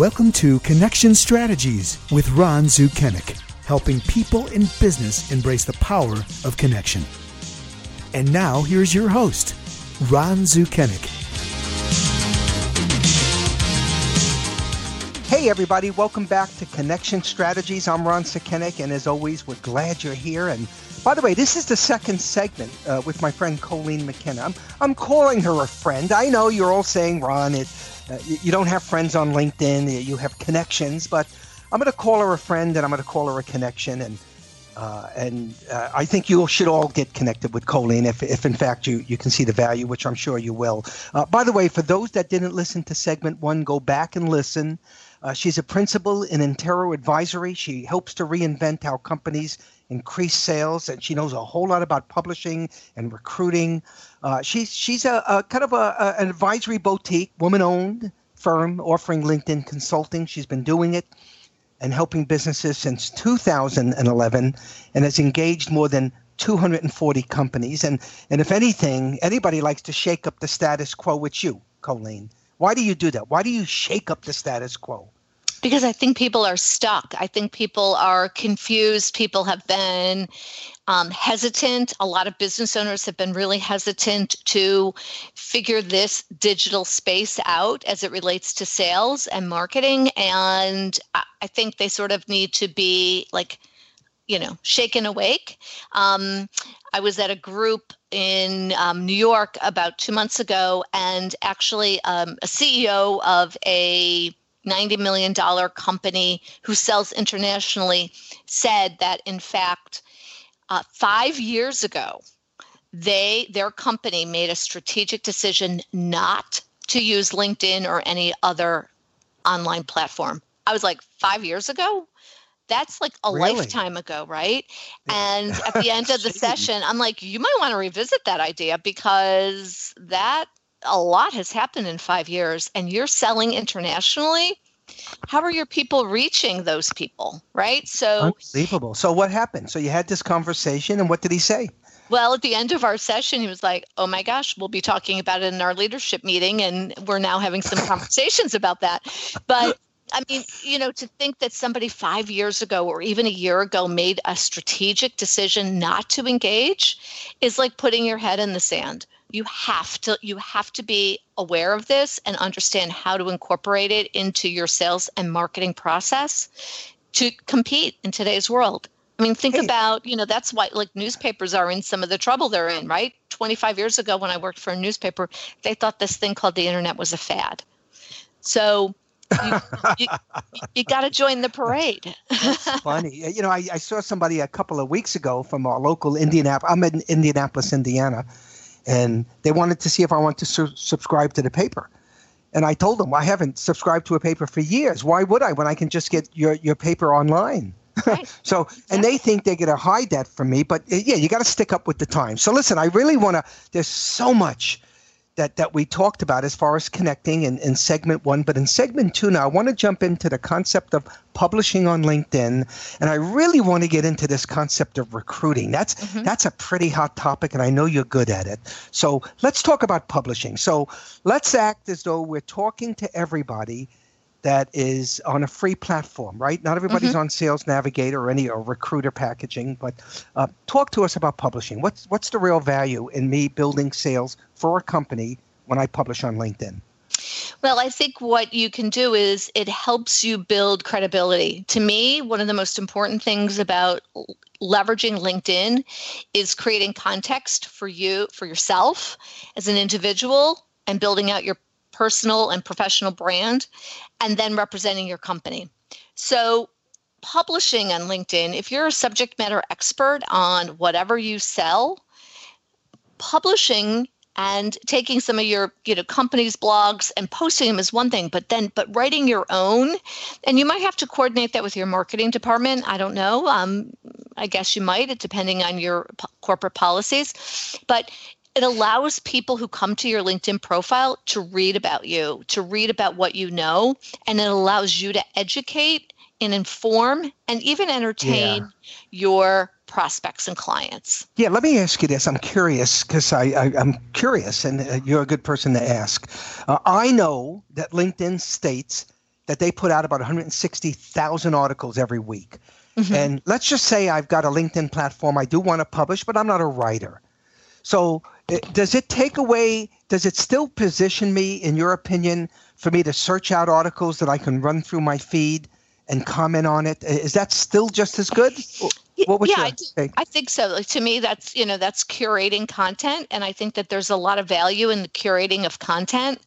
Welcome to Connection Strategies with Ron Sukenick, helping people in business embrace the power of connection. And now, here's your host, Ron Sukenick. Hey, everybody, welcome back to Connection Strategies. I'm Ron Sukenick, and as always, we're glad you're here. And by the way, this is the second segment uh, with my friend Colleen McKenna. I'm, I'm calling her a friend. I know you're all saying, Ron, it, uh, you, don't have friends on LinkedIn, you have connections, but I'm going to call her a friend and I'm going to call her a connection. And uh, and uh, I think you should all get connected with Colleen if, if in fact you, you can see the value, which I'm sure you will. Uh, by the way, for those that didn't listen to segment one, go back and listen. Uh, she's a principal in Intero Advisory. She helps to reinvent how companies increase sales, and she knows a whole lot about publishing and recruiting. Uh, she's she's a, a kind of a, a, an advisory boutique, woman-owned firm offering LinkedIn consulting. She's been doing it and helping businesses since 2011, and has engaged more than 240 companies. And and if anything, anybody likes to shake up the status quo, it's you, Colleen. Why do you do that? Why do you shake up the status quo? Because I think people are stuck. I think people are confused. People have been um, hesitant. A lot of business owners have been really hesitant to figure this digital space out as it relates to sales and marketing. And I think they sort of need to be like, you know, shaken awake. Um, I was at a group in um, New York about two months ago, and actually, um, a CEO of a $90 million company who sells internationally said that, in fact, uh, five years ago, they their company made a strategic decision not to use LinkedIn or any other online platform. I was like, five years ago? that's like a really? lifetime ago, right? Yeah. And at the end of the session, I'm like, you might want to revisit that idea because that a lot has happened in five years and you're selling internationally. How are your people reaching those people, right? So unbelievable. So what happened? So you had this conversation and what did he say? Well, at the end of our session, he was like, Oh my gosh, we'll be talking about it in our leadership meeting. And we're now having some conversations about that. But I mean, you know, to think that somebody five years ago or even a year ago made a strategic decision not to engage is like putting your head in the sand. You have to you have to be aware of this and understand how to incorporate it into your sales and marketing process to compete in today's world. I mean, think hey. about, you know, that's why like newspapers are in some of the trouble they're in, right? 25 years ago when I worked for a newspaper, they thought this thing called the internet was a fad. So you, you, you got to join the parade. funny. You know, I, I, saw somebody a couple of weeks ago from our local Indianapolis. I'm in Indianapolis, Indiana, and they wanted to see if I want to su- subscribe to the paper. And I told them I haven't subscribed to a paper for years. Why would I when I can just get your, your paper online? Right. so, and they think they're going to hide that from me, but yeah, you got to stick up with the times. So, listen, I really want to. There's so much that that we talked about as far as connecting in, in segment one. But in segment two now, I want to jump into the concept of publishing on LinkedIn, and I really want to get into this concept of recruiting. That's mm-hmm. that's a pretty hot topic, and I know you're good at it. So let's talk about publishing. So let's act as though we're talking to everybody that is on a free platform, right? Not everybody's mm-hmm. on Sales Navigator or any or recruiter packaging, but uh, talk to us about publishing. What's what's the real value in me building sales for a company when I publish on LinkedIn? Well, I think what you can do is it helps you build credibility. To me, one of the most important things about leveraging LinkedIn is creating context for you, for yourself as an individual, and building out your personal and professional brand, and then representing your company. So, publishing on LinkedIn, if you're a subject matter expert on whatever you sell, publishing and taking some of your you know company's blogs and posting them is one thing but then but writing your own and you might have to coordinate that with your marketing department i don't know um, i guess you might depending on your corporate policies but it allows people who come to your LinkedIn profile to read about you, to read about what you know, and it allows you to educate and inform and even entertain yeah. your prospects and clients. Yeah, let me ask you this. I'm curious because I, I, am curious, and uh, you're a good person to ask. Uh, I know that LinkedIn states that they put out about 160,000 articles every week. Mm-hmm. And let's just say I've got a LinkedIn platform I do want to publish, but I'm not a writer. So does it take away, does it still position me, in your opinion, for me to search out articles that I can run through my feed and comment on it? Is that still just as good? What yeah, I, think? I think so. Like, to me, that's you know that's curating content, and I think that there's a lot of value in the curating of content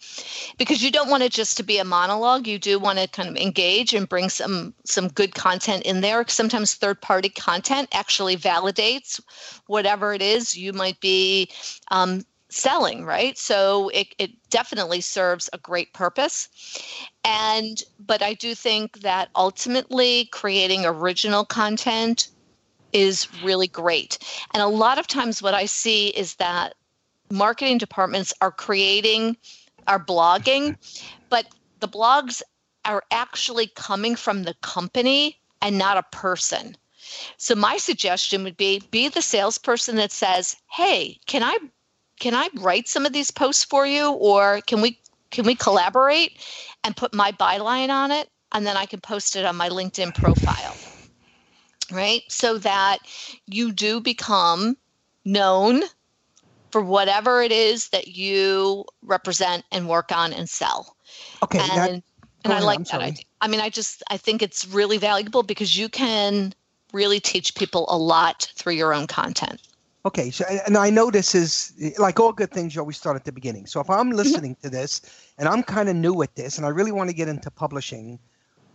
because you don't want it just to be a monologue. You do want to kind of engage and bring some some good content in there. Sometimes third party content actually validates whatever it is you might be um, selling, right? So it, it definitely serves a great purpose. And, but I do think that ultimately creating original content is really great. And a lot of times, what I see is that marketing departments are creating, are blogging, but the blogs are actually coming from the company and not a person. So my suggestion would be be the salesperson that says, "Hey, can I can I write some of these posts for you or can we can we collaborate and put my byline on it and then I can post it on my LinkedIn profile?" Right? So that you do become known for whatever it is that you represent and work on and sell. Okay. And, that, and I like that idea. I mean, I just I think it's really valuable because you can really teach people a lot through your own content. Okay, so and I know this is like all good things. You always start at the beginning. So if I'm mm-hmm. listening to this and I'm kind of new at this, and I really want to get into publishing,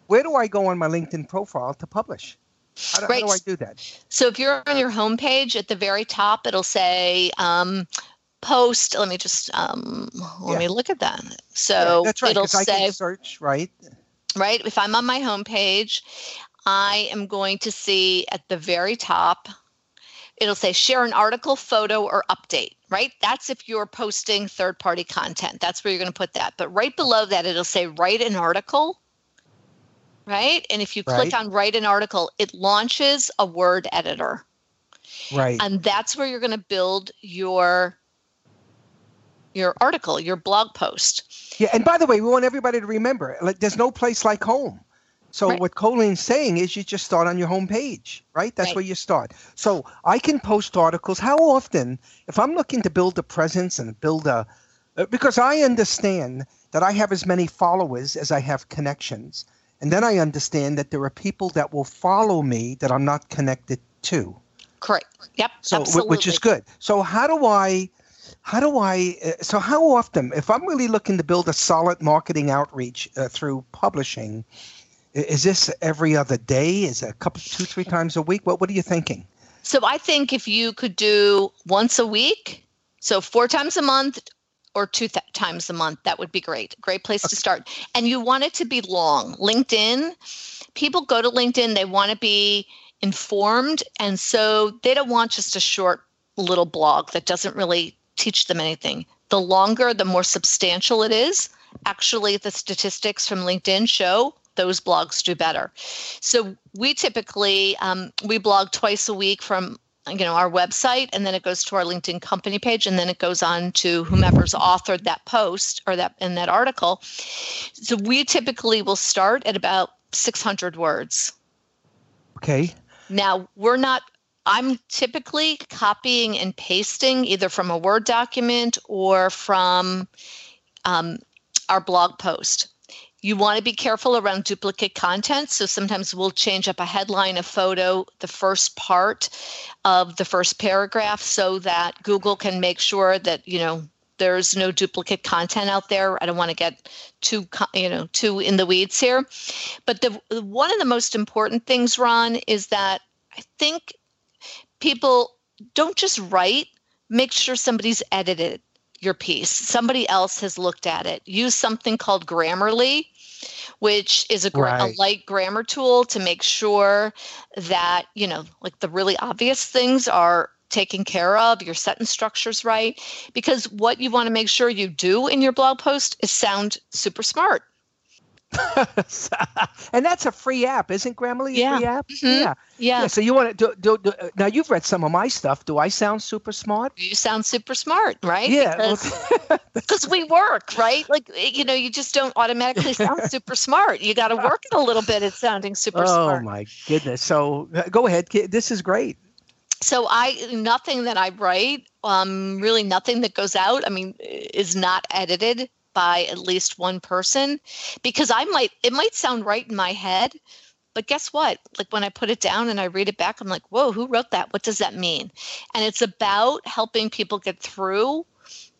where do I go on my LinkedIn profile to publish? How do, right. how do I do that? So if you're on your homepage at the very top, it'll say um, post. Let me just um, let yeah. me look at that. So yeah, that's right. It'll say search right. Right. If I'm on my homepage, I am going to see at the very top. It'll say share an article, photo, or update, right? That's if you're posting third party content. That's where you're going to put that. But right below that, it'll say write an article right? And if you click on write an article, it launches a word editor. Right. And that's where you're going to build your your article, your blog post. Yeah, and by the way, we want everybody to remember, like there's no place like home. So right. what Colleen's saying is you just start on your home page, right? That's right. where you start. So I can post articles. How often, if I'm looking to build a presence and build a, uh, because I understand that I have as many followers as I have connections. And then I understand that there are people that will follow me that I'm not connected to. Correct. Yep. So, absolutely. which is good. So, how do I, how do I, uh, so how often, if I'm really looking to build a solid marketing outreach uh, through publishing, is this every other day? Is it a couple, two, three times a week? What, what are you thinking? So, I think if you could do once a week, so four times a month or two th- times a month. That would be great. Great place okay. to start. And you want it to be long. LinkedIn, people go to LinkedIn, they want to be informed. And so they don't want just a short little blog that doesn't really teach them anything. The longer, the more substantial it is. Actually, the statistics from LinkedIn show those blogs do better. So we typically um, we blog twice a week from you know our website and then it goes to our linkedin company page and then it goes on to whomever's authored that post or that in that article. So we typically will start at about 600 words. Okay. Now we're not i'm typically copying and pasting either from a word document or from um, our blog post you want to be careful around duplicate content. So sometimes we'll change up a headline, a photo, the first part of the first paragraph so that Google can make sure that, you know, there's no duplicate content out there. I don't want to get too, you know, too in the weeds here. But the one of the most important things, Ron, is that I think people don't just write, make sure somebody's edited your piece. Somebody else has looked at it. Use something called Grammarly, which is a, gra- right. a light grammar tool to make sure that, you know, like the really obvious things are taken care of, your sentence structure's right. Because what you want to make sure you do in your blog post is sound super smart. and that's a free app, isn't Grammarly a Yeah. free app? Mhm. Yeah. Yeah. So you want to do, do, do now? You've read some of my stuff. Do I sound super smart? You sound super smart, right? Yeah. Because we work, right? Like you know, you just don't automatically sound super smart. You got to work it a little bit at sounding super oh smart. my goodness. So uh, go ahead. kid. This is great. So I nothing that I write, um, really nothing that goes out. I mean, is not edited by at least one person because I might it might sound right in my head, but guess what? Like when I put it down and I read it back, I'm like, whoa, who wrote that? What does that mean? And it's about helping people get through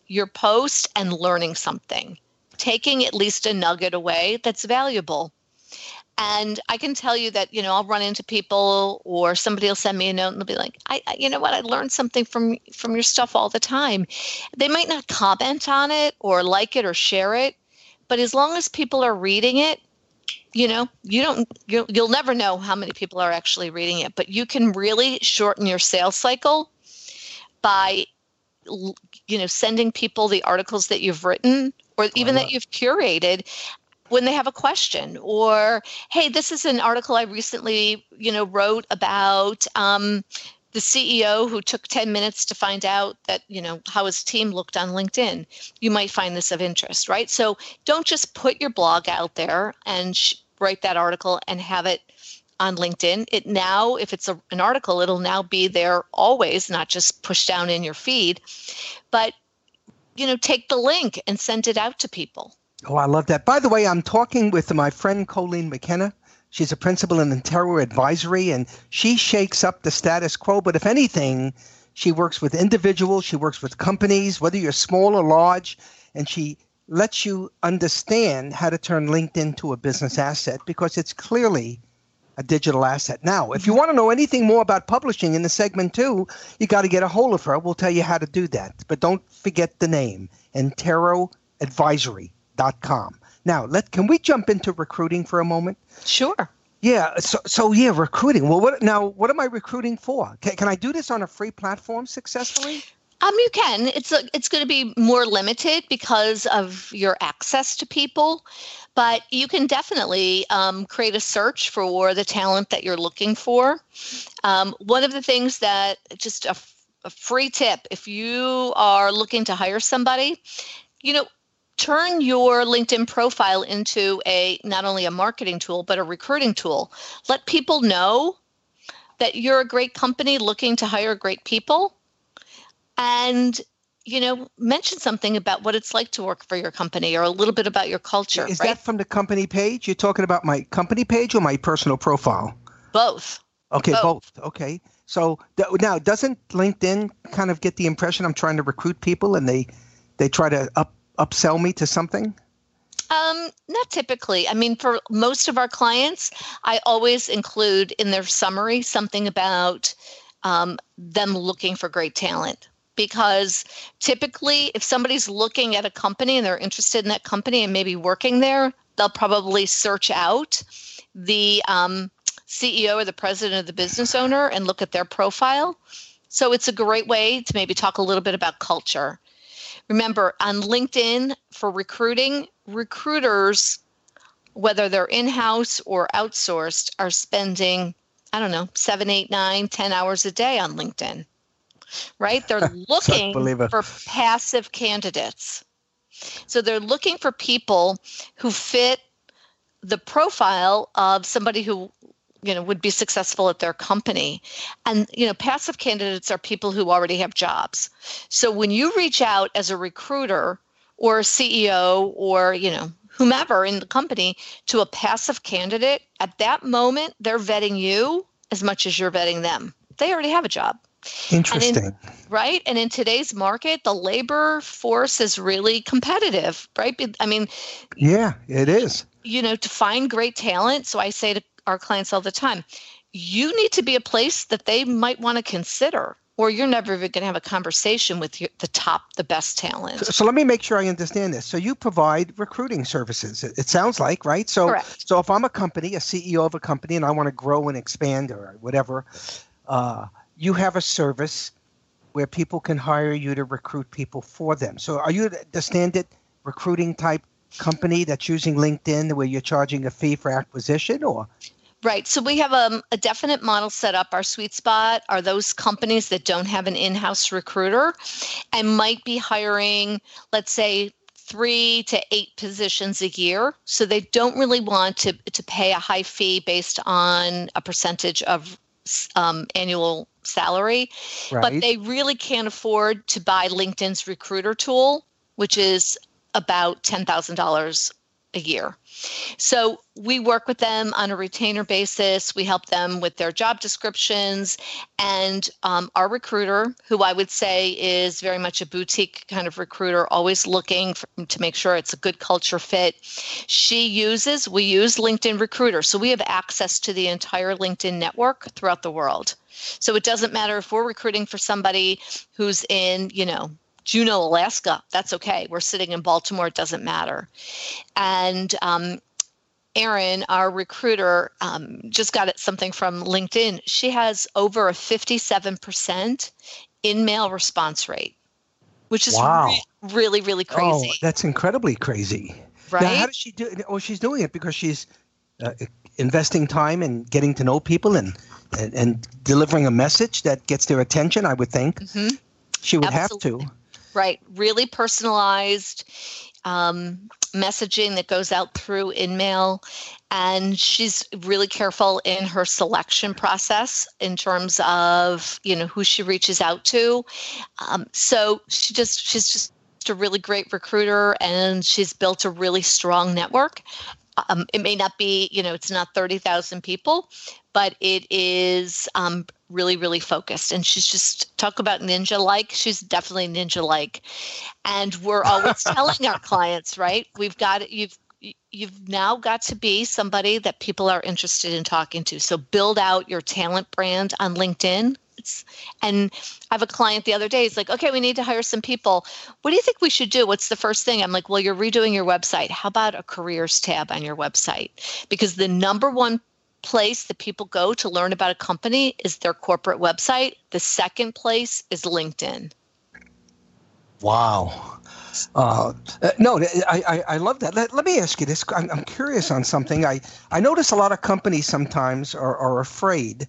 your post and learning something, taking at least a nugget away that's valuable. And I can tell you that, you know, I'll run into people or somebody will send me a note and they'll be like, I, I you know what, I learned something from from your stuff all the time. They might not comment on it or like it or share it, but as long as people are reading it, you know, you don't you'll, you'll never know how many people are actually reading it, but you can really shorten your sales cycle by you know, sending people the articles that you've written or even that you've curated when they have a question or hey this is an article i recently you know wrote about um, the ceo who took 10 minutes to find out that you know how his team looked on linkedin. You might find this of interest right? So don't just put your blog out there and sh- write that article and have it on linkedin. It now if it's a, an article it'll now be there always not just pushed down in your feed. But you know take the link and send it out to people Oh, I love that. By the way, I'm talking with my friend Colleen McKenna. She's a principal in Intero Advisory, and she shakes up the status quo. But if anything, she works with individuals, she works with companies, whether you're small or large, and she lets you understand how to turn LinkedIn to a business asset because it's clearly a digital asset. Now, if you mm-hmm. want to know anything more about publishing in the segment two, you got to get a hold of her. We'll tell you how to do that. But don't forget the name, Intero Advisory com. Now, let can we jump into recruiting for a moment? sure Yeah, so so yeah, recruiting. Well, what now? What am I recruiting for? Can, can I do this on a free platform successfully? Um, you can. It's a, it's going to be more limited because of your access to people, but you can definitely um, create a search for the talent that you're looking for. Um, one of the things that just a, a free tip if you are looking to hire somebody, you know, turn your LinkedIn profile into a not only a marketing tool but a recruiting tool. Let people know that you're a great company looking to hire great people and you know mention something about what it's like to work for your company or a little bit about your culture Is right that from the company page? You're talking about my company page or my personal profile? both Okay, Both. both. Okay. So th- now, doesn't LinkedIn kind of get the impression I'm trying to recruit people, and they they try to up upsell me to something? um not typically. I mean for most of our clients i always include in their summary something about um, them looking for great talent. Because typically if somebody's looking at a company and they're interested in that company and maybe working there they'll probably search out the um, ceo or the president of the business owner and look at their profile. So it's a great way to maybe talk a little bit about culture remember on linkedin for recruiting recruiters whether they're in-house or outsourced are spending i don't know seven eight nine ten hours a day on linkedin right? They're looking for passive candidates. So they're looking for people who fit the profile of somebody who you know would be successful at their company and you know passive candidates are people who already have jobs so when you reach out as a recruiter or a ceo or you know whomever in the company to a passive candidate at that moment they're vetting you as much as you're vetting them they already have a job Interesting. right and in today's market the labor force is really competitive right i mean yeah, it is. you know, to find great talent. So I say to our clients all the time, you need to be a place that they might want to consider, or you're never even going to have a conversation with your, the top, the best talent. So, so let me make sure I understand this. So you provide recruiting services. It, it sounds like, right? So Correct. so if I'm a company, a CEO of a company, and I want to grow and expand or whatever, uh, you have a service where people can hire you to recruit people for them. So are you the- the standard recruiting type company that's using LinkedIn where you're charging a fee for acquisition or? Right. So we have a, a, definite model set up. Our sweet spot are those companies that don't have an in house recruiter and might be hiring, let's say, three to eight positions a year. So they don't really want to, to pay a high fee based on a percentage of um, annual salary, right. but they really can't afford to buy LinkedIn's recruiter tool, which is about $10,000 a year. So we work with them on a retainer basis. We help them with their job descriptions. And um, our recruiter, who I would say is very much a boutique kind of recruiter, always looking for, to make sure it's a good culture fit, she uses, we use LinkedIn Recruiter. So we have access to the entire LinkedIn network throughout the world. So it doesn't matter if we're recruiting for somebody who's in, you know, Juneau, Alaska, that's okay. We're sitting in Baltimore, it doesn't matter. And um, Erin, our recruiter, um, just got something from LinkedIn. She has over a 57% InMail response rate, which is wow. re- really, really oh, crazy. Oh, that's incredibly crazy. Right. Now, how does she do it? Oh, she's doing it because she's uh, investing time and getting to know people and, and, and, delivering a message that gets their attention, I would think. Mm-hmm. She would Absolutely. have to. Right. Really personalized um, messaging that goes out through InMail. And she's really careful in her selection process in terms of, you know, who she reaches out to. Um, so she just, she's just a really great recruiter and she's built a really strong network. Um, it may not be, you know, it's not 30,000 people, but it is um, really, really focused. And she's just talk about ninja like. She's definitely ninja like. And we're always telling our clients, right? We've got you've you've now got to be somebody that people are interested in talking to. So build out your talent brand on LinkedIn. It's, and I have a client the other day. He's like, okay, we need to hire some people. What do you think we should do? What's the first thing? I'm like, well, you're redoing your website. How about a careers tab on your website? Because the number one place that people go to learn about a company is their corporate website. The second place is LinkedIn. Wow. Uh, no, I, I, I, love that. Let, let me ask you this. I'm, I'm, curious on something. I, I notice a lot of companies sometimes are, are afraid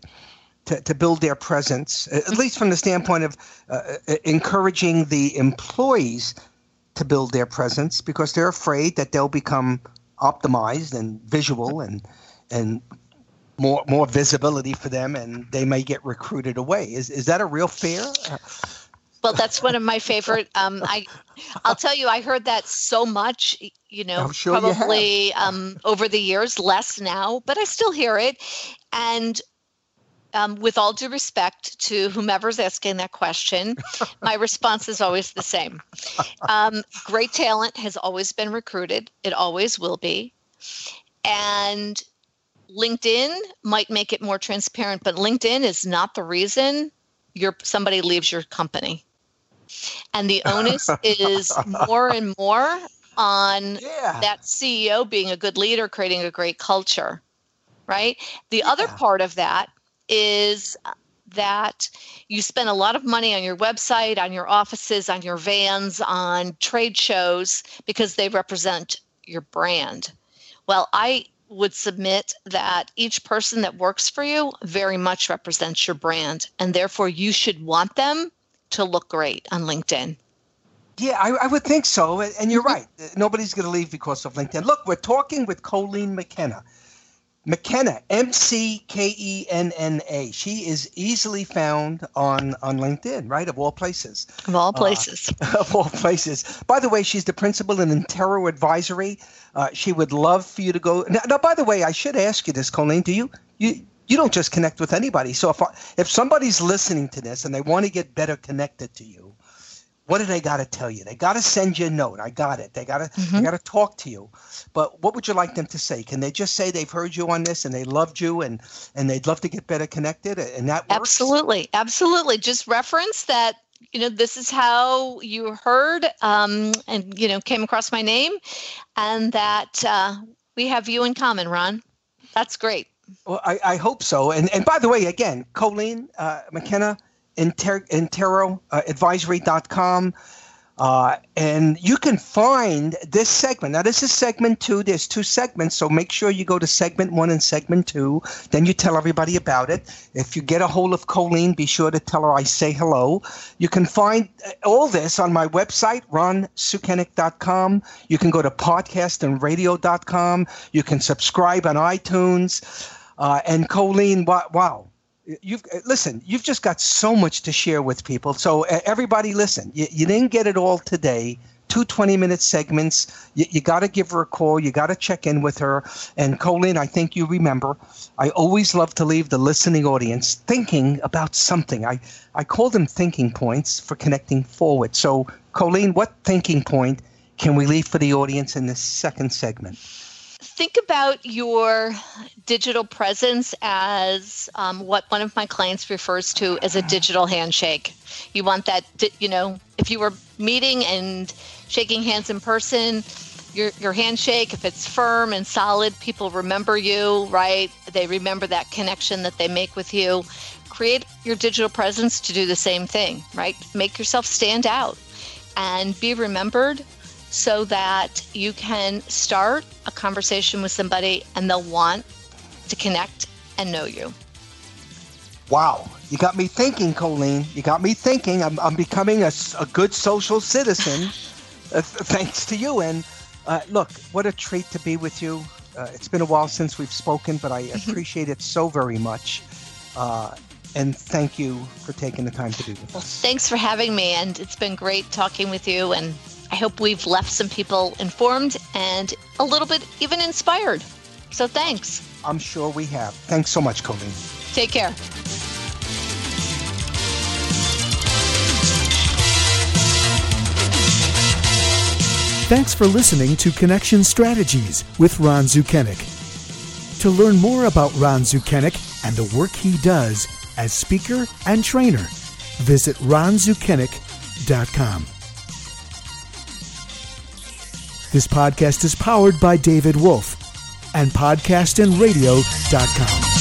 to, to build their presence, at least from the standpoint of uh, uh, encouraging the employees to build their presence because they're afraid that they'll become optimized and visual and and more more visibility for them, and they may get recruited away. Is is that a real fear? Well, that's one of my favorite. Um, I, I'll tell you, I heard that so much. You know, sure probably you um, over the years, less now, but I still hear it. And um, with all due respect to whomever's asking that question, my response is always the same. Um, great talent has always been recruited, it always will be. And LinkedIn might make it more transparent, but LinkedIn is not the reason your somebody leaves your company. And the onus is more and more on yeah. that CEO being a good leader, creating a great culture. Right? The yeah. other part of that is that you spend a lot of money on your website, on your offices, on your vans, on trade shows because they represent your brand. Well, I would submit that each person that works for you very much represents your brand, and therefore you should want them to look great on LinkedIn. Yeah, I, I would think so. And you're mm-hmm. right. Nobody's going to leave because of LinkedIn. Look, we're talking with Colleen McKenna. McKenna, M C K E N N A. She is easily found on on LinkedIn, right? Of all places. Of all places. Uh, of all places. By the way, she's the principal in Intero Advisory. Uh, she would love for you to go. Now, now, by the way, I should ask you this, Colleen. Do you you you don't just connect with anybody? So if if somebody's listening to this and they want to get better connected to you, what do they got to tell you? They got to send you a note. I got it. They got to mm-hmm. they got to talk to you. But what would you like them to say? Can they just say they've heard you on this and they loved you and and they'd love to get better connected and that works? Absolutely, absolutely. Just reference that you know this is how you heard um, and you know came across my name, and that uh, we have you in common, Ron. That's great. Well, I, I hope so. And and by the way, again, Colleen uh, McKenna Inter- Interoadvisory.com. Uh, and you can find this segment. Now, this is segment two. There's two segments, so make sure you go to segment one and segment two. Then you tell everybody about it. If you get a hold of Colleen, be sure to tell her I say hello. You can find uh, all this on my website, ronsukenick.com. You can go to podcastandradio.com. You can subscribe on iTunes. Uh, and Colleen, wow, you've uh, listen you've just got so much to share with people. So uh, everybody listen you, you didn't get it all today. Two 20 minute segments. You, you got to give her a call. You got to check in with her. And colleen i think you remember i always love to leave the listening audience thinking about something. I, I call them thinking points for connecting forward. So colleen what thinking point can we leave for the audience in this second segment think about your digital presence as um, what one of my clients refers to as a digital handshake. You want that, you know, if you were meeting and shaking hands in person, your, your handshake, if it's firm and solid, people remember you, right? They remember that connection that they make with you. Create your digital presence to do the same thing, right? Make yourself stand out and be remembered so that you can start a conversation with somebody and they'll want to connect and know you. Wow, you got me thinking, Colleen. You got me thinking. I'm, I'm becoming a, a good social citizen uh, thanks to you. And uh, look, what a treat to be with you. Uh, it's been a while since we've spoken, but I appreciate it so very much. Uh, and thank you for taking the time to do this. Well, thanks for having me. And it's been great talking with you. And I hope we've left some people informed and a little bit even inspired. So thanks. I'm sure we have. Thanks so much, Colleen. Take care. Thanks for listening to Connection Strategies with Ron Sukenick. To learn more about Ron Sukenick and the work he does as speaker and trainer, visit ronsukenick.com. This podcast is powered by David Wolf and podcastandradio.com.